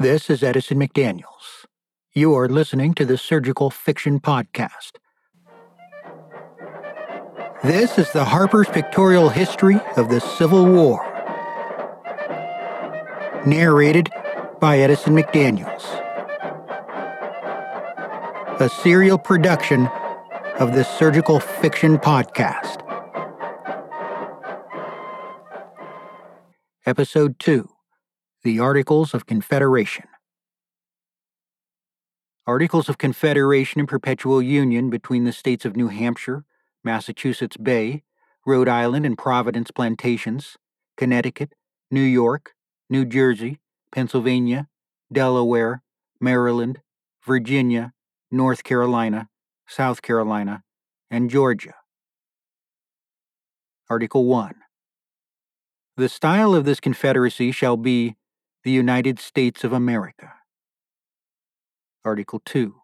This is Edison McDaniels. You are listening to the Surgical Fiction Podcast. This is the Harper's Pictorial History of the Civil War. Narrated by Edison McDaniels. A serial production of the Surgical Fiction Podcast. Episode 2 The Articles of Confederation. Articles of Confederation and Perpetual Union between the states of New Hampshire, Massachusetts Bay, Rhode Island and Providence Plantations, Connecticut, New York, New Jersey, Pennsylvania, Delaware, Maryland, Virginia, North Carolina, South Carolina, and Georgia. Article 1 The style of this Confederacy shall be the United States of America. Article 2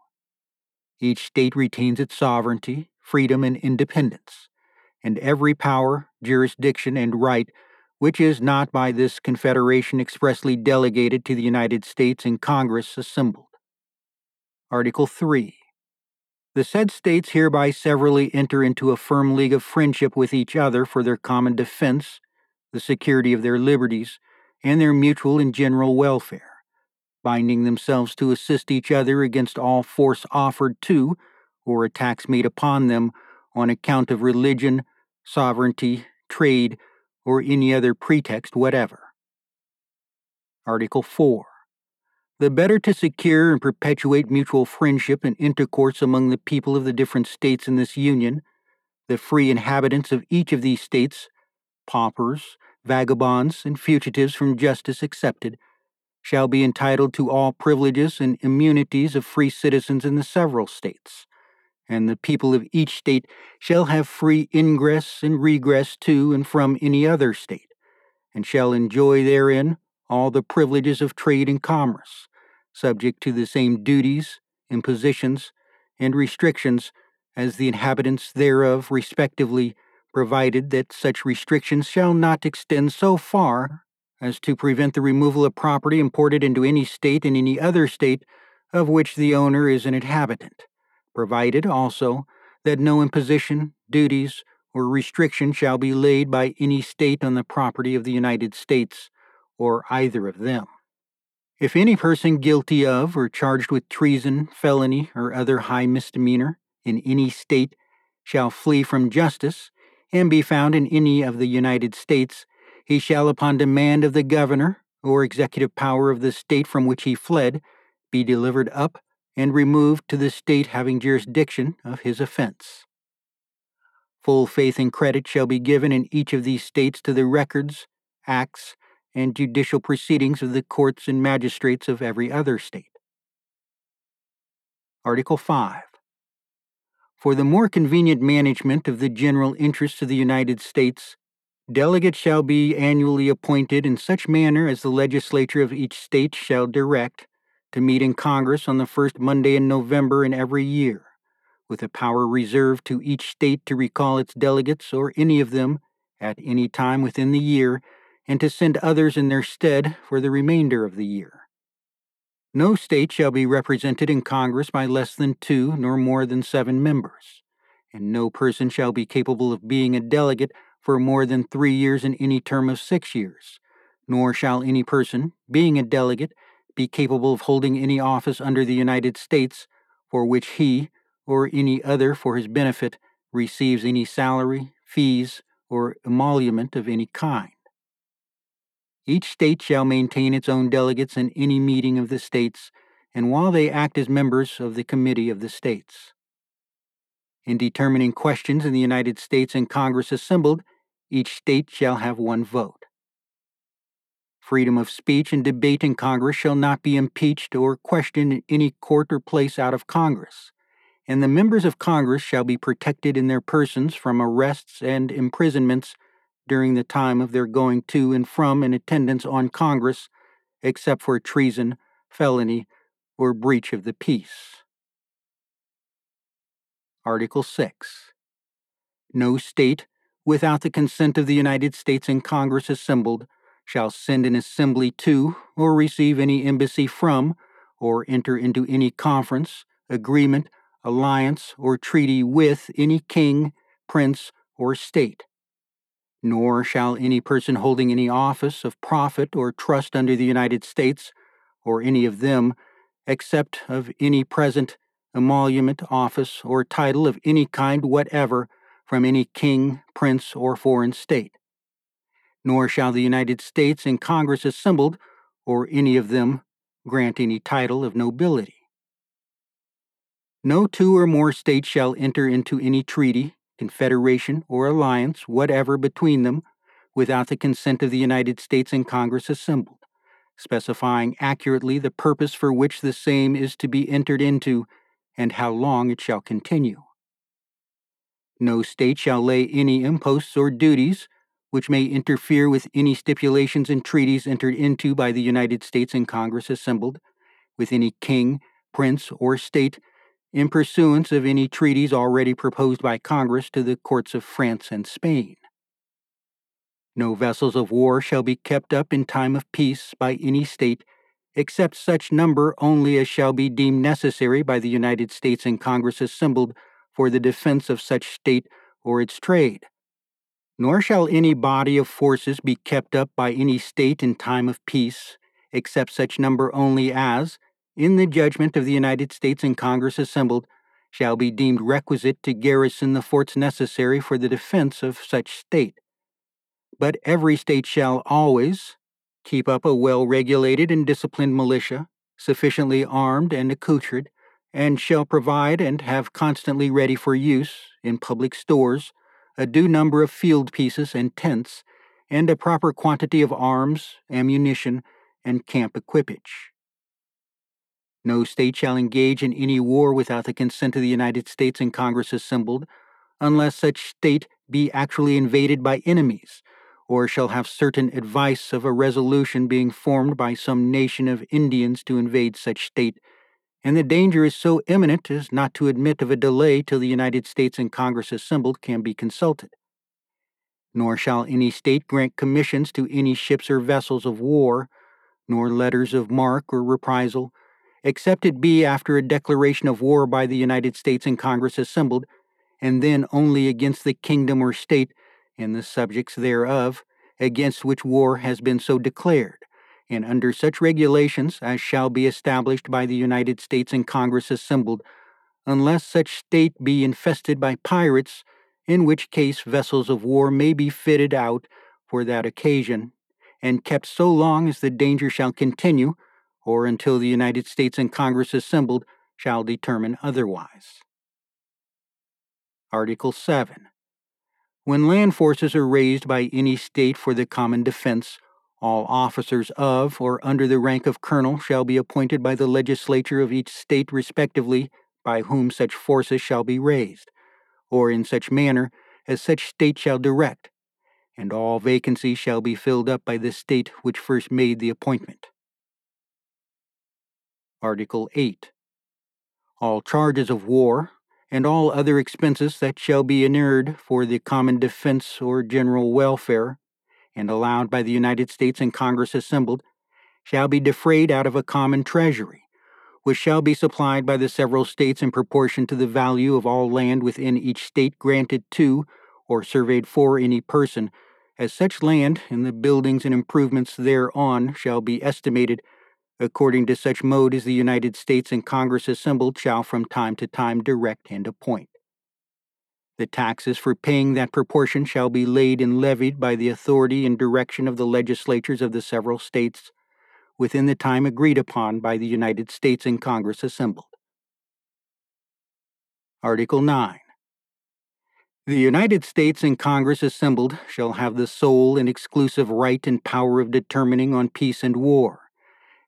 Each state retains its sovereignty, freedom, and independence, and every power, jurisdiction, and right which is not by this Confederation expressly delegated to the United States in Congress assembled. Article 3 The said states hereby severally enter into a firm league of friendship with each other for their common defense, the security of their liberties, and their mutual and general welfare binding themselves to assist each other against all force offered to or attacks made upon them on account of religion, sovereignty, trade, or any other pretext whatever. Article 4. The better to secure and perpetuate mutual friendship and intercourse among the people of the different states in this Union, the free inhabitants of each of these states, paupers, vagabonds, and fugitives from justice excepted, shall be entitled to all privileges and immunities of free citizens in the several states, and the people of each state shall have free ingress and regress to and from any other state, and shall enjoy therein all the privileges of trade and commerce, subject to the same duties, impositions, and restrictions as the inhabitants thereof respectively, provided that such restrictions shall not extend so far as to prevent the removal of property imported into any state and any other state of which the owner is an inhabitant, provided also that no imposition, duties, or restriction shall be laid by any state on the property of the United States or either of them. If any person guilty of or charged with treason, felony, or other high misdemeanor in any state shall flee from justice and be found in any of the United States, he shall, upon demand of the governor or executive power of the state from which he fled, be delivered up and removed to the state having jurisdiction of his offense. Full faith and credit shall be given in each of these states to the records, acts, and judicial proceedings of the courts and magistrates of every other state. Article 5. For the more convenient management of the general interests of the United States, delegates shall be annually appointed in such manner as the legislature of each state shall direct to meet in Congress on the first Monday in November in every year, with a power reserved to each state to recall its delegates or any of them at any time within the year and to send others in their stead for the remainder of the year. No state shall be represented in Congress by less than two nor more than seven members, and no person shall be capable of being a delegate for more than three years in any term of six years, nor shall any person, being a delegate, be capable of holding any office under the United States for which he, or any other for his benefit, receives any salary, fees, or emolument of any kind. Each state shall maintain its own delegates in any meeting of the states, and while they act as members of the committee of the states. In determining questions in the United States and Congress assembled, each state shall have one vote. Freedom of speech and debate in Congress shall not be impeached or questioned in any court or place out of Congress, and the members of Congress shall be protected in their persons from arrests and imprisonments during the time of their going to and from in attendance on Congress, except for treason, felony, or breach of the peace. Article 6. No state, without the consent of the United States and Congress assembled, shall send an assembly to, or receive any embassy from, or enter into any conference, agreement, alliance, or treaty with any king, prince, or state. Nor shall any person holding any office of profit or trust under the United States, or any of them, accept of any present emolument, office, or title of any kind whatever from any king, prince, or foreign state. Nor shall the United States in Congress assembled, or any of them, grant any title of nobility. No two or more states shall enter into any treaty, confederation, or alliance whatever between them without the consent of the United States and Congress assembled, specifying accurately the purpose for which the same is to be entered into and how long it shall continue. No state shall lay any imposts or duties which may interfere with any stipulations and treaties entered into by the United States and Congress assembled, with any king, prince, or state, in pursuance of any treaties already proposed by Congress to the courts of France and Spain. No vessels of war shall be kept up in time of peace by any state, except such number only as shall be deemed necessary by the United States and Congress assembled for the defense of such state or its trade nor shall any body of forces be kept up by any state in time of peace, except such number only as, in the judgment of the United States and Congress assembled, shall be deemed requisite to garrison the forts necessary for the defense of such state. But every state shall always keep up a well regulated and disciplined militia, sufficiently armed and accoutred, and shall provide and have constantly ready for use, in public stores, a due number of field pieces and tents, and a proper quantity of arms, ammunition, and camp equipage. No state shall engage in any war without the consent of the United States and Congress assembled, unless such state be actually invaded by enemies, or shall have certain advice of a resolution being formed by some nation of Indians to invade such state and the danger is so imminent as not to admit of a delay till the United States and Congress assembled can be consulted. Nor shall any state grant commissions to any ships or vessels of war, nor letters of marque or reprisal, except it be after a declaration of war by the United States and Congress assembled, and then only against the kingdom or state and the subjects thereof, against which war has been so declared. And under such regulations as shall be established by the United States and Congress assembled, unless such state be infested by pirates, in which case vessels of war may be fitted out for that occasion, and kept so long as the danger shall continue, or until the United States and Congress assembled shall determine otherwise. Article 7. When land forces are raised by any state for the common defense, all officers of or under the rank of colonel shall be appointed by the legislature of each state respectively by whom such forces shall be raised, or in such manner as such state shall direct, and all vacancies shall be filled up by the state which first made the appointment. Article 8. All charges of war and all other expenses that shall be inured for the common defense or general welfare and allowed by the United States and Congress assembled, shall be defrayed out of a common treasury, which shall be supplied by the several states in proportion to the value of all land within each state granted to or surveyed for any person, as such land and the buildings and improvements thereon shall be estimated according to such mode as the United States and Congress assembled shall from time to time direct and appoint. The taxes for paying that proportion shall be laid and levied by the authority and direction of the legislatures of the several states within the time agreed upon by the United States and Congress assembled. Article 9. The United States and Congress assembled shall have the sole and exclusive right and power of determining on peace and war,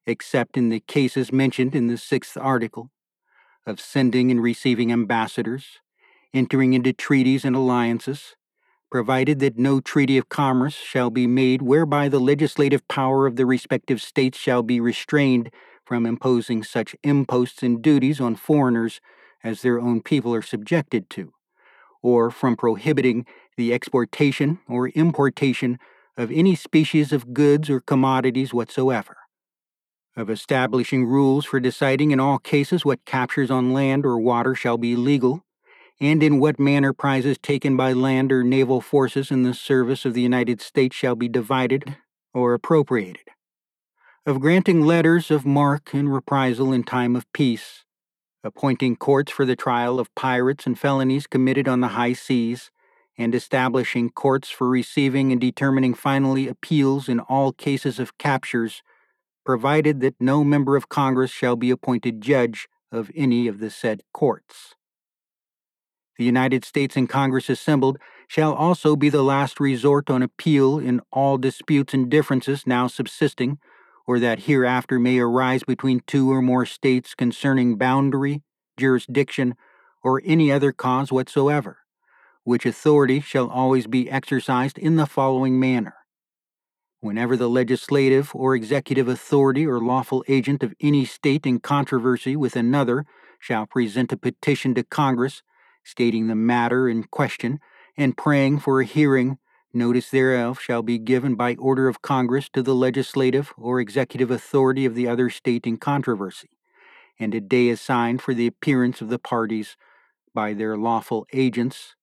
except in the cases mentioned in the sixth article, of sending and receiving ambassadors, entering into treaties and alliances, provided that no treaty of commerce shall be made whereby the legislative power of the respective states shall be restrained from imposing such imposts and duties on foreigners as their own people are subjected to, or from prohibiting the exportation or importation of any species of goods or commodities whatsoever, of establishing rules for deciding in all cases what captures on land or water shall be legal, and in what manner prizes taken by land or naval forces in the service of the United States shall be divided or appropriated, of granting letters of marque and reprisal in time of peace, appointing courts for the trial of pirates and felonies committed on the high seas, and establishing courts for receiving and determining finally appeals in all cases of captures, provided that no member of Congress shall be appointed judge of any of the said courts. The United States and Congress assembled shall also be the last resort on appeal in all disputes and differences now subsisting, or that hereafter may arise between two or more states concerning boundary, jurisdiction, or any other cause whatsoever which authority shall always be exercised in the following manner. Whenever the legislative or executive authority or lawful agent of any state in controversy with another shall present a petition to Congress stating the matter in question and praying for a hearing, notice thereof shall be given by order of Congress to the legislative or executive authority of the other state in controversy, and a day assigned for the appearance of the parties by their lawful agents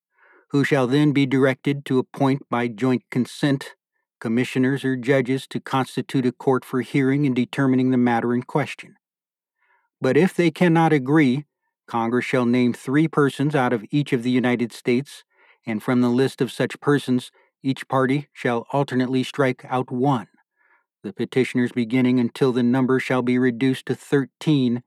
who shall then be directed to appoint by joint consent commissioners or judges to constitute a court for hearing and determining the matter in question. But if they cannot agree, Congress shall name three persons out of each of the United States, and from the list of such persons, each party shall alternately strike out one, the petitioners beginning until the number shall be reduced to thirteen,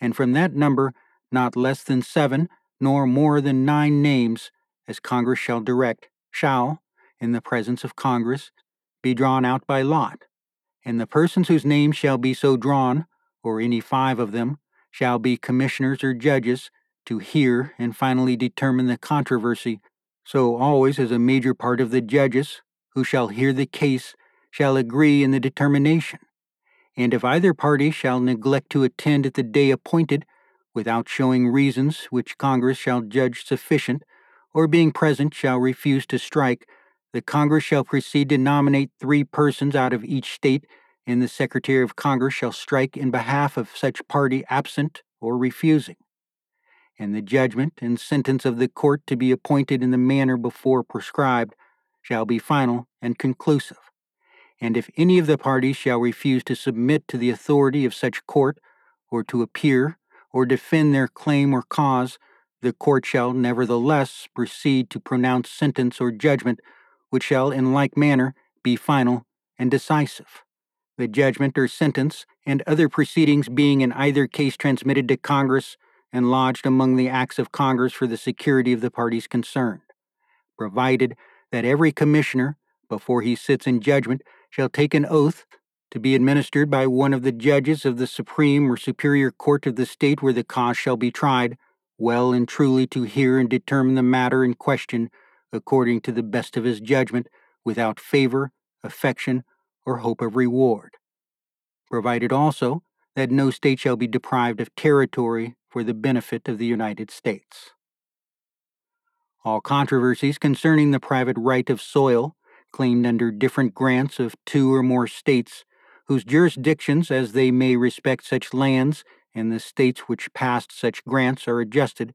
and from that number not less than seven, nor more than nine names as Congress shall direct, shall, in the presence of Congress, be drawn out by lot, and the persons whose names shall be so drawn, or any five of them, shall be commissioners or judges to hear and finally determine the controversy, so always as a major part of the judges who shall hear the case shall agree in the determination. And if either party shall neglect to attend at the day appointed, without showing reasons which Congress shall judge sufficient, or being present shall refuse to strike, the Congress shall proceed to nominate three persons out of each state, and the Secretary of Congress shall strike in behalf of such party absent or refusing. And the judgment and sentence of the court to be appointed in the manner before prescribed shall be final and conclusive. And if any of the parties shall refuse to submit to the authority of such court, or to appear, or defend their claim or cause, the court shall nevertheless proceed to pronounce sentence or judgment, which shall in like manner be final and decisive. The judgment or sentence and other proceedings being in either case transmitted to Congress and lodged among the acts of Congress for the security of the parties concerned, provided that every commissioner, before he sits in judgment, shall take an oath to be administered by one of the judges of the Supreme or Superior Court of the state where the cause shall be tried, well and truly to hear and determine the matter in question according to the best of his judgment, without favor, affection, or hope of reward. Provided also that no state shall be deprived of territory for the benefit of the United States. All controversies concerning the private right of soil, claimed under different grants of two or more states, whose jurisdictions as they may respect such lands and the states which passed such grants are adjusted,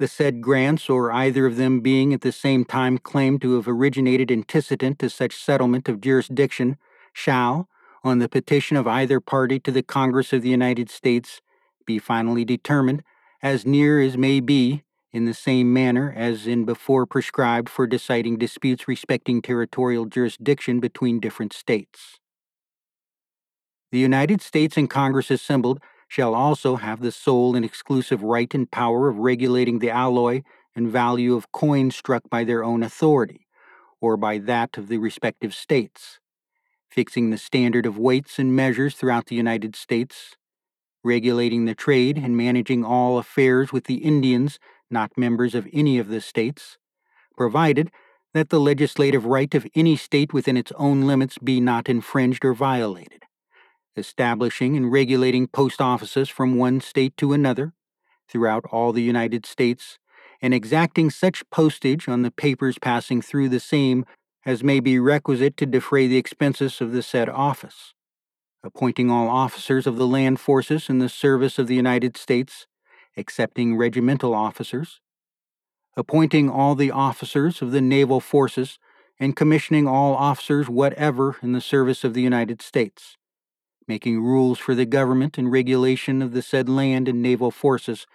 the said grants or either of them being at the same time claimed to have originated antecedent to such settlement of jurisdiction, shall, on the petition of either party to the Congress of the United States, be finally determined, as near as may be, in the same manner as in before prescribed for deciding disputes respecting territorial jurisdiction between different states. The United States and Congress assembled shall also have the sole and exclusive right and power of regulating the alloy and value of coins struck by their own authority, or by that of the respective states, fixing the standard of weights and measures throughout the United States, regulating the trade and managing all affairs with the Indians not members of any of the states, provided that the legislative right of any state within its own limits be not infringed or violated establishing and regulating post offices from one state to another throughout all the United States, and exacting such postage on the papers passing through the same as may be requisite to defray the expenses of the said office, appointing all officers of the land forces in the service of the United States, excepting regimental officers, appointing all the officers of the naval forces, and commissioning all officers whatever in the service of the United States, making rules for the government and regulation of the said land and naval forces,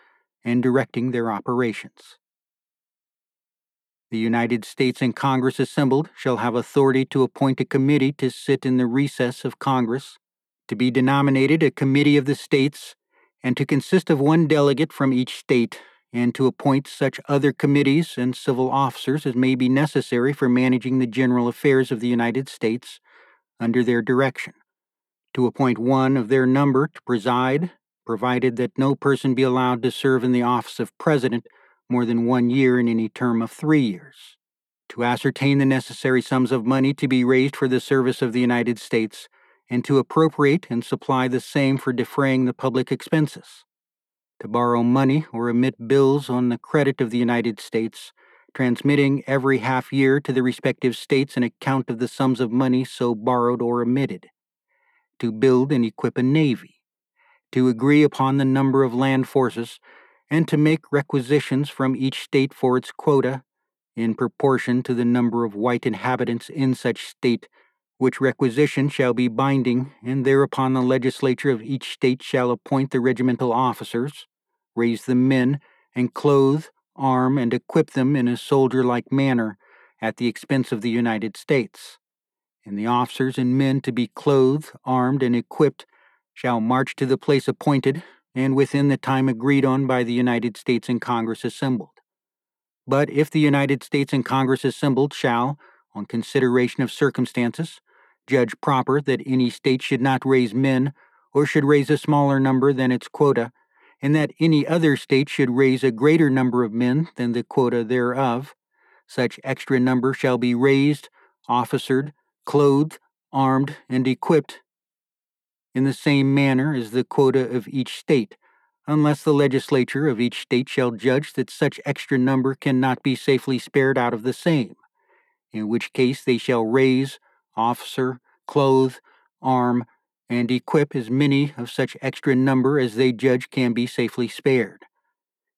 and directing their operations. The United States and Congress assembled shall have authority to appoint a committee to sit in the recess of Congress, to be denominated a committee of the states, and to consist of one delegate from each state, and to appoint such other committees and civil officers as may be necessary for managing the general affairs of the United States under their direction, to appoint one of their number to preside, provided that no person be allowed to serve in the office of President more than one year in any term of three years, to ascertain the necessary sums of money to be raised for the service of the United States, and to appropriate and supply the same for defraying the public expenses, to borrow money or emit bills on the credit of the United States, transmitting every half year to the respective states an account of the sums of money so borrowed or emitted, to build and equip a navy, to agree upon the number of land forces and to make requisitions from each state for its quota in proportion to the number of white inhabitants in such state, which requisition shall be binding, and thereupon the legislature of each state shall appoint the regimental officers, raise the men, and clothe, arm, and equip them in a soldier like manner at the expense of the United States. And the officers and men to be clothed, armed, and equipped shall march to the place appointed and within the time agreed on by the United States and Congress assembled. But if the United States and Congress assembled shall, on consideration of circumstances, judge proper that any state should not raise men, or should raise a smaller number than its quota, and that any other state should raise a greater number of men than the quota thereof, such extra number shall be raised, officered, clothed, armed, and equipped in the same manner as the quota of each state, unless the legislature of each state shall judge that such extra number cannot be safely spared out of the same, in which case they shall raise, officer, clothe, arm, and equip as many of such extra number as they judge can be safely spared.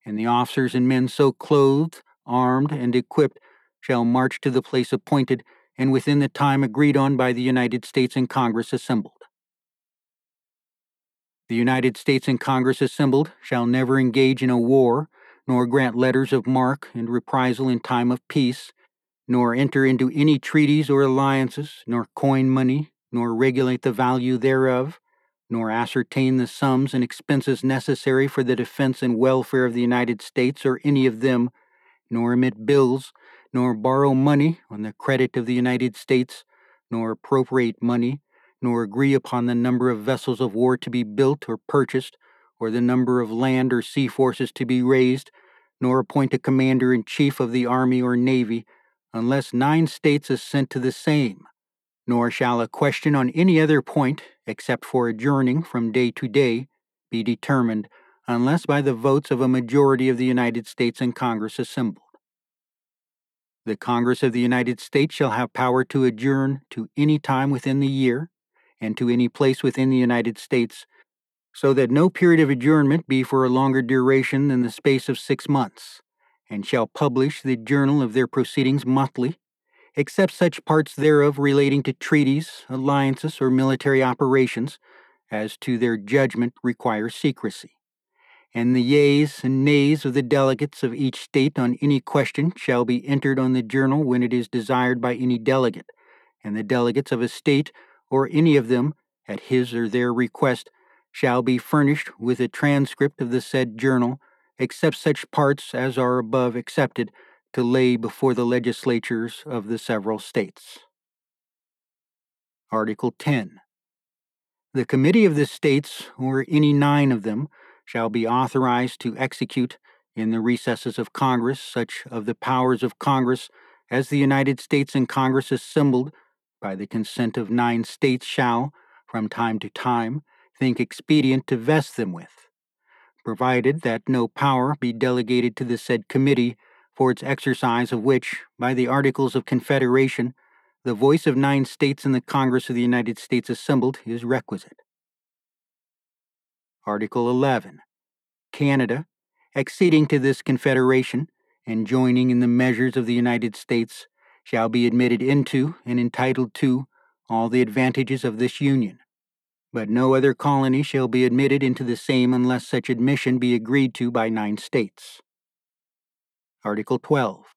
And the officers and men so clothed, armed, and equipped shall march to the place appointed and within the time agreed on by the United States and Congress assembled. The United States and Congress assembled shall never engage in a war, nor grant letters of marque and reprisal in time of peace, nor enter into any treaties or alliances, nor coin money, nor regulate the value thereof, nor ascertain the sums and expenses necessary for the defense and welfare of the United States or any of them, nor emit bills, nor borrow money on the credit of the United States, nor appropriate money, nor agree upon the number of vessels of war to be built or purchased, or the number of land or sea forces to be raised, nor appoint a commander in chief of the army or navy, unless nine states assent to the same. Nor shall a question on any other point, except for adjourning from day to day, be determined, unless by the votes of a majority of the United States and Congress assembled. The Congress of the United States shall have power to adjourn to any time within the year, and to any place within the United States, so that no period of adjournment be for a longer duration than the space of six months, and shall publish the journal of their proceedings monthly, except such parts thereof relating to treaties, alliances, or military operations as to their judgment require secrecy. And the yeas and nays of the delegates of each state on any question shall be entered on the journal when it is desired by any delegate, and the delegates of a state or any of them, at his or their request, shall be furnished with a transcript of the said journal, except such parts as are above accepted, to lay before the legislatures of the several states. Article 10. The committee of the states, or any nine of them, shall be authorized to execute, in the recesses of Congress, such of the powers of Congress as the United States and Congress assembled by the consent of nine states, shall, from time to time, think expedient to vest them with, provided that no power be delegated to the said committee for its exercise of which, by the Articles of Confederation, the voice of nine states in the Congress of the United States assembled is requisite. Article 11. Canada, acceding to this confederation and joining in the measures of the United States, shall be admitted into and entitled to all the advantages of this union. But no other colony shall be admitted into the same unless such admission be agreed to by nine states. Article 12.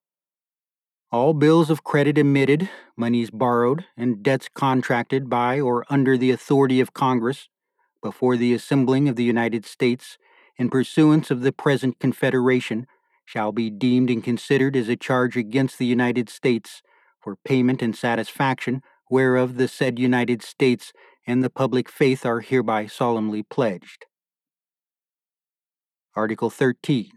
All bills of credit emitted, moneys borrowed, and debts contracted by or under the authority of Congress before the assembling of the United States in pursuance of the present Confederation shall be deemed and considered as a charge against the United States for payment and satisfaction whereof the said United States and the public faith are hereby solemnly pledged. Article 13.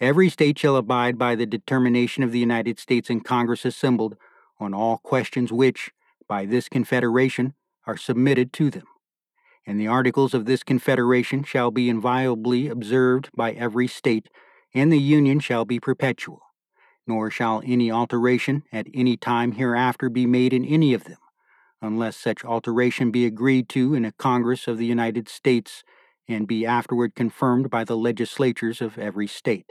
Every state shall abide by the determination of the United States and Congress assembled on all questions which, by this Confederation, are submitted to them and the articles of this Confederation shall be inviolably observed by every state, and the Union shall be perpetual. Nor shall any alteration at any time hereafter be made in any of them, unless such alteration be agreed to in a Congress of the United States and be afterward confirmed by the legislatures of every state.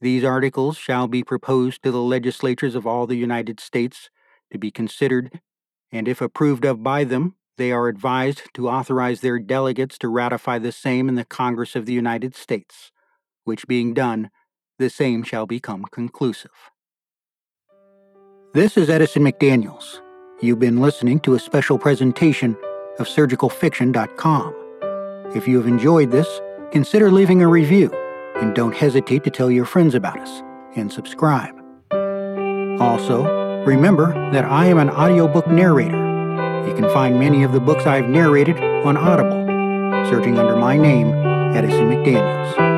These articles shall be proposed to the legislatures of all the United States to be considered, and if approved of by them, they are advised to authorize their delegates to ratify the same in the Congress of the United States, which being done, the same shall become conclusive. This is Edison McDaniels. You've been listening to a special presentation of surgicalfiction.com. If you have enjoyed this, consider leaving a review and don't hesitate to tell your friends about us and subscribe. Also, remember that I am an audiobook narrator you can find many of the books I've narrated on Audible, searching under my name, Edison McDaniels.